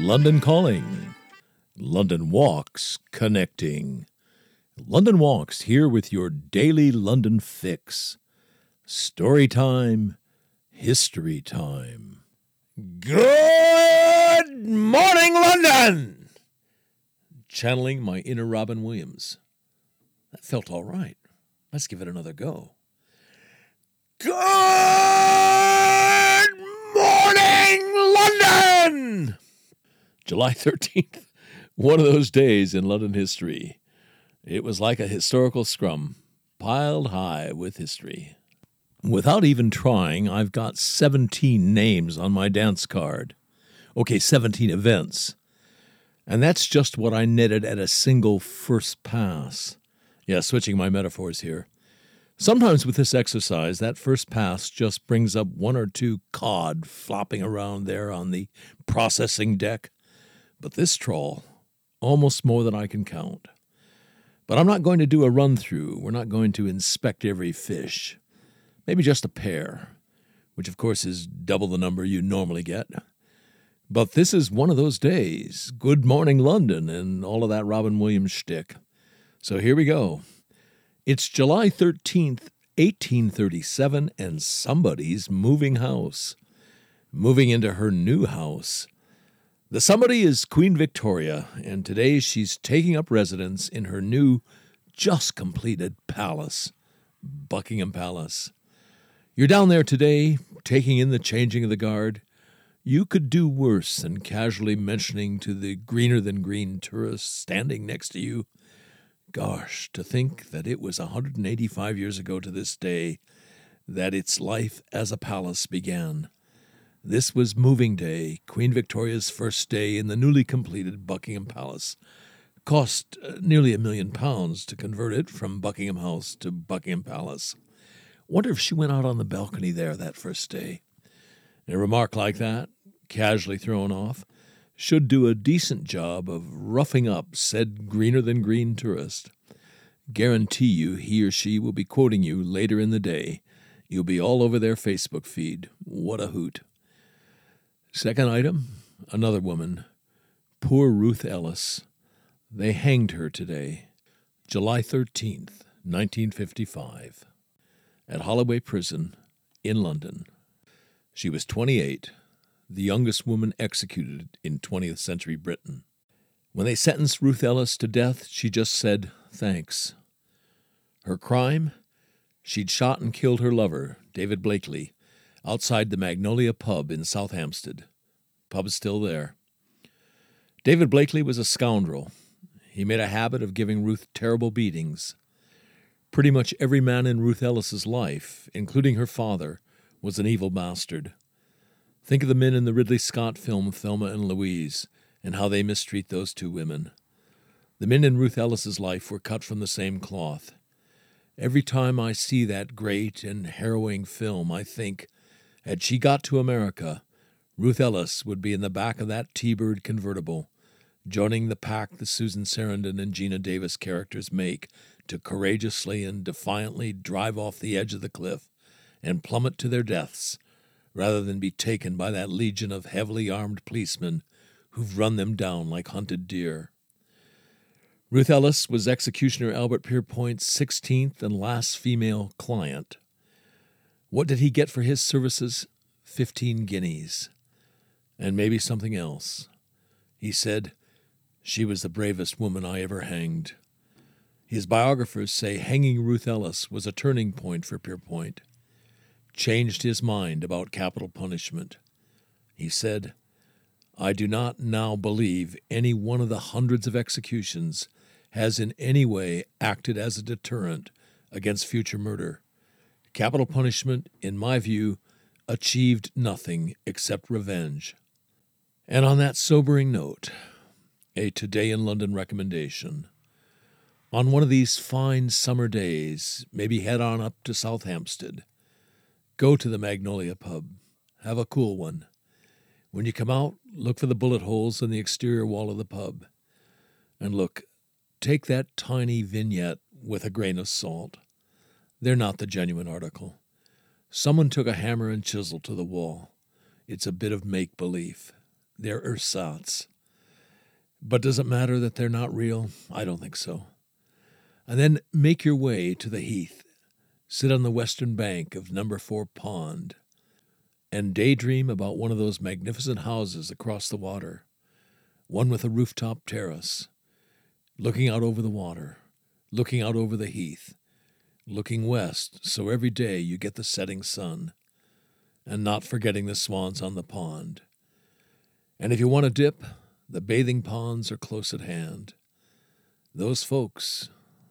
London Calling, London Walks Connecting. London Walks here with your daily London fix. Story time, history time. Good morning, London! Channeling my inner Robin Williams. That felt all right. Let's give it another go. Good morning! July 13th, one of those days in London history. It was like a historical scrum, piled high with history. Without even trying, I've got 17 names on my dance card. Okay, 17 events. And that's just what I netted at a single first pass. Yeah, switching my metaphors here. Sometimes with this exercise, that first pass just brings up one or two cod flopping around there on the processing deck. But this trawl, almost more than I can count. But I'm not going to do a run through. We're not going to inspect every fish. Maybe just a pair, which of course is double the number you normally get. But this is one of those days. Good morning, London, and all of that Robin Williams shtick. So here we go. It's July 13th, 1837, and somebody's moving house. Moving into her new house. The somebody is Queen Victoria, and today she's taking up residence in her new, just completed palace, Buckingham Palace. You're down there today, taking in the changing of the guard. You could do worse than casually mentioning to the greener than green tourist standing next to you Gosh, to think that it was 185 years ago to this day that its life as a palace began. This was moving day, Queen Victoria's first day in the newly completed Buckingham Palace. Cost uh, nearly a million pounds to convert it from Buckingham House to Buckingham Palace. Wonder if she went out on the balcony there that first day. A remark like that, casually thrown off, should do a decent job of roughing up said greener than green tourist. Guarantee you he or she will be quoting you later in the day. You'll be all over their Facebook feed. What a hoot. Second item another woman. Poor Ruth Ellis. They hanged her today, July 13th, 1955, at Holloway Prison in London. She was 28 the youngest woman executed in 20th century Britain. When they sentenced Ruth Ellis to death, she just said, thanks. Her crime? She'd shot and killed her lover, David Blakely, outside the Magdala pub in South Hampstead. Pub's still there. David Blakely was a scoundrel. He made a habit of giving Ruth terrible beatings. Pretty much every man in Ruth Ellis's life, including her father, was an evil bastard. Think of the men in the Ridley Scott film Thelma and Louise and how they mistreat those two women. The men in Ruth Ellis's life were cut from the same cloth. Every time I see that great and harrowing film, I think, had she got to America, Ruth Ellis would be in the back of that T Bird convertible, joining the pack the Susan Sarandon and Geena Davis characters make to courageously and defiantly drive off the edge of the cliff and plummet to their deaths rather than be taken by that legion of heavily armed policemen who've run them down like hunted deer. Ruth Ellis was executioner Albert Pierrepoint's 16th and last female client. What did he get for his services? Fifteen guineas. And maybe something else. He said, She was the bravest woman I ever hanged. His biographers say hanging Ruth Ellis was a turning point for Pierrepoint changed his mind about capital punishment. He said, I do not now believe any one of the hundreds of executions has in any way acted as a deterrent against future murder. Capital punishment, in my view, achieved nothing except revenge. And on that sobering note, a Today in London recommendation. On one of these fine summer days, maybe head on up to South Hampstead Go to the Magdala Pub. Have a cool one. When you come out, look for the bullet holes in the exterior wall of the pub. And look, take that tiny vignette with a grain of salt. They're not the genuine article. Someone took a hammer and chisel to the wall. It's a bit of make believe. They're ersatz. But does it matter that they're not real? I don't think so. And then make your way to the heath. Sit on the western bank of number four pond and daydream about one of those magnificent houses across the water, one with a rooftop terrace, looking out over the water, looking out over the heath, looking west so every day you get the setting sun, and not forgetting the swans on the pond. And if you want to dip, the bathing ponds are close at hand. Those folks,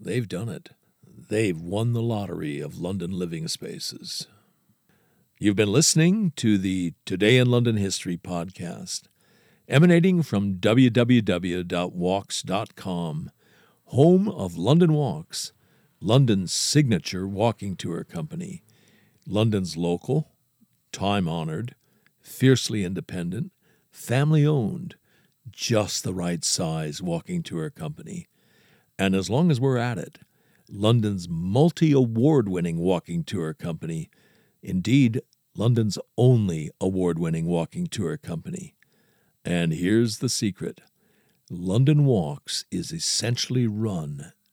they've done it. They've won the lottery of London living spaces. You've been listening to the Today in London History podcast, emanating from www.walks.com, home of London Walks, London's signature walking tour company, London's local, time honored, fiercely independent, family owned, just the right size walking tour company. And as long as we're at it, London's multi award winning walking tour company Indeed, London's only award winning walking tour company. And here's the secret London Walks is essentially run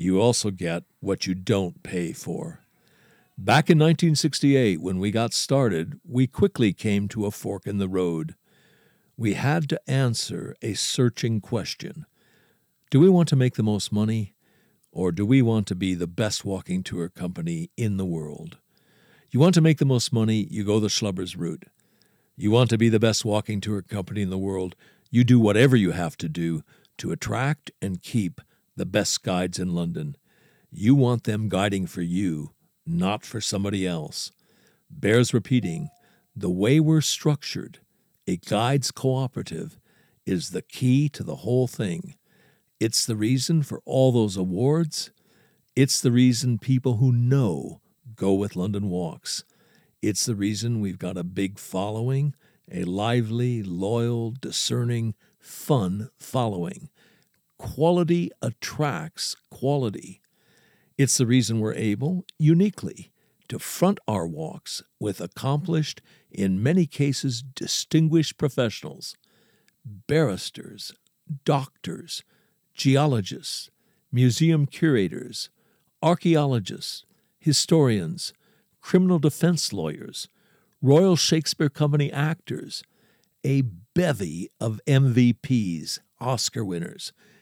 you also get what you don't pay for. Back in 1968, when we got started, we quickly came to a fork in the road. We had to answer a searching question Do we want to make the most money, or do we want to be the best walking tour company in the world? You want to make the most money, you go the Schlubbers route. You want to be the best walking tour company in the world, you do whatever you have to do to attract and keep the best guides in London. You want them guiding for you, not for somebody else. Bears repeating the way we're structured, a guides cooperative, is the key to the whole thing. It's the reason for all those awards. It's the reason people who know Go with London Walks. It's the reason we've got a big following, a lively, loyal, discerning, fun following. Quality attracts quality. It's the reason we're able, uniquely, to front our walks with accomplished, in many cases distinguished professionals barristers, doctors, geologists, museum curators, archaeologists, historians, criminal defense lawyers, Royal Shakespeare Company actors, a bevy of MVPs, Oscar winners,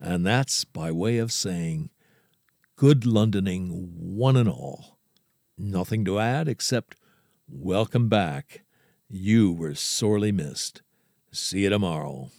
And that's by way of saying, good Londoning, one and all. Nothing to add except welcome back. You were sorely missed. See you tomorrow.